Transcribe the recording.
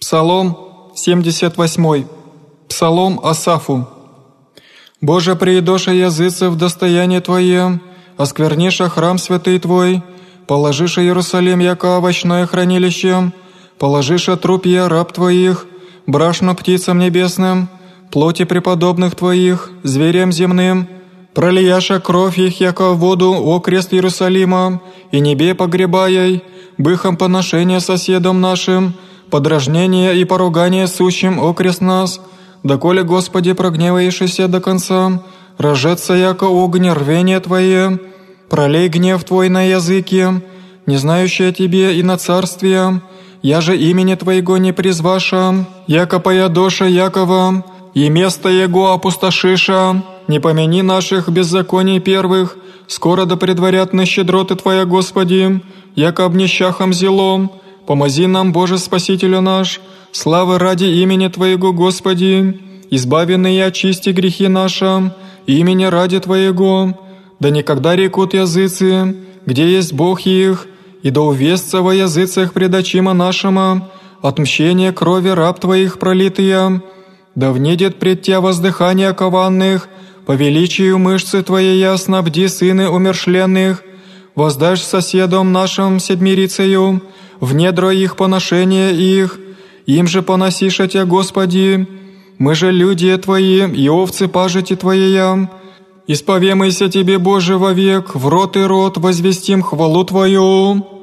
Псалом 78. Псалом Асафу. «Боже, приедоша языцев достояние Твое, оскверниша храм святый Твой, положиша Иерусалим, яко овощное хранилище, положиша трупья раб Твоих, брашно птицам небесным, плоти преподобных Твоих, зверям земным, пролияша кровь их, яко в воду, о Иерусалима, и небе погребаяй, быхом поношения соседом нашим, подражнение и поругание сущим окрест нас, доколе, Господи, прогневаешься до конца, рожется яко огонь рвение Твое, пролей гнев Твой на языке, не знающие Тебе и на царствие, я же имени Твоего не призваша, яко поядоша Якова, и место Его опустошиша, не помяни наших беззаконий первых, скоро да предварят на щедроты Твоя, Господи, яко обнищахом зелом, Помози нам, Боже Спасителю наш, славы ради имени Твоего, Господи, избавенный и очисти грехи наши, имени ради Твоего, да никогда рекут языцы, где есть Бог их, и да увестся во языцах предочима нашему, отмщение крови раб Твоих пролитые, да внедет пред Тя воздыхание кованных, по величию мышцы Твоей ясно бди сыны умершленных, воздашь соседом нашим седмирицею, в недра их поношения их, им же поносишь Тебя, Господи, мы же люди Твои, и овцы пажити Твоя. Исповемайся Тебе, Боже, вовек, в рот и рот возвестим хвалу Твою».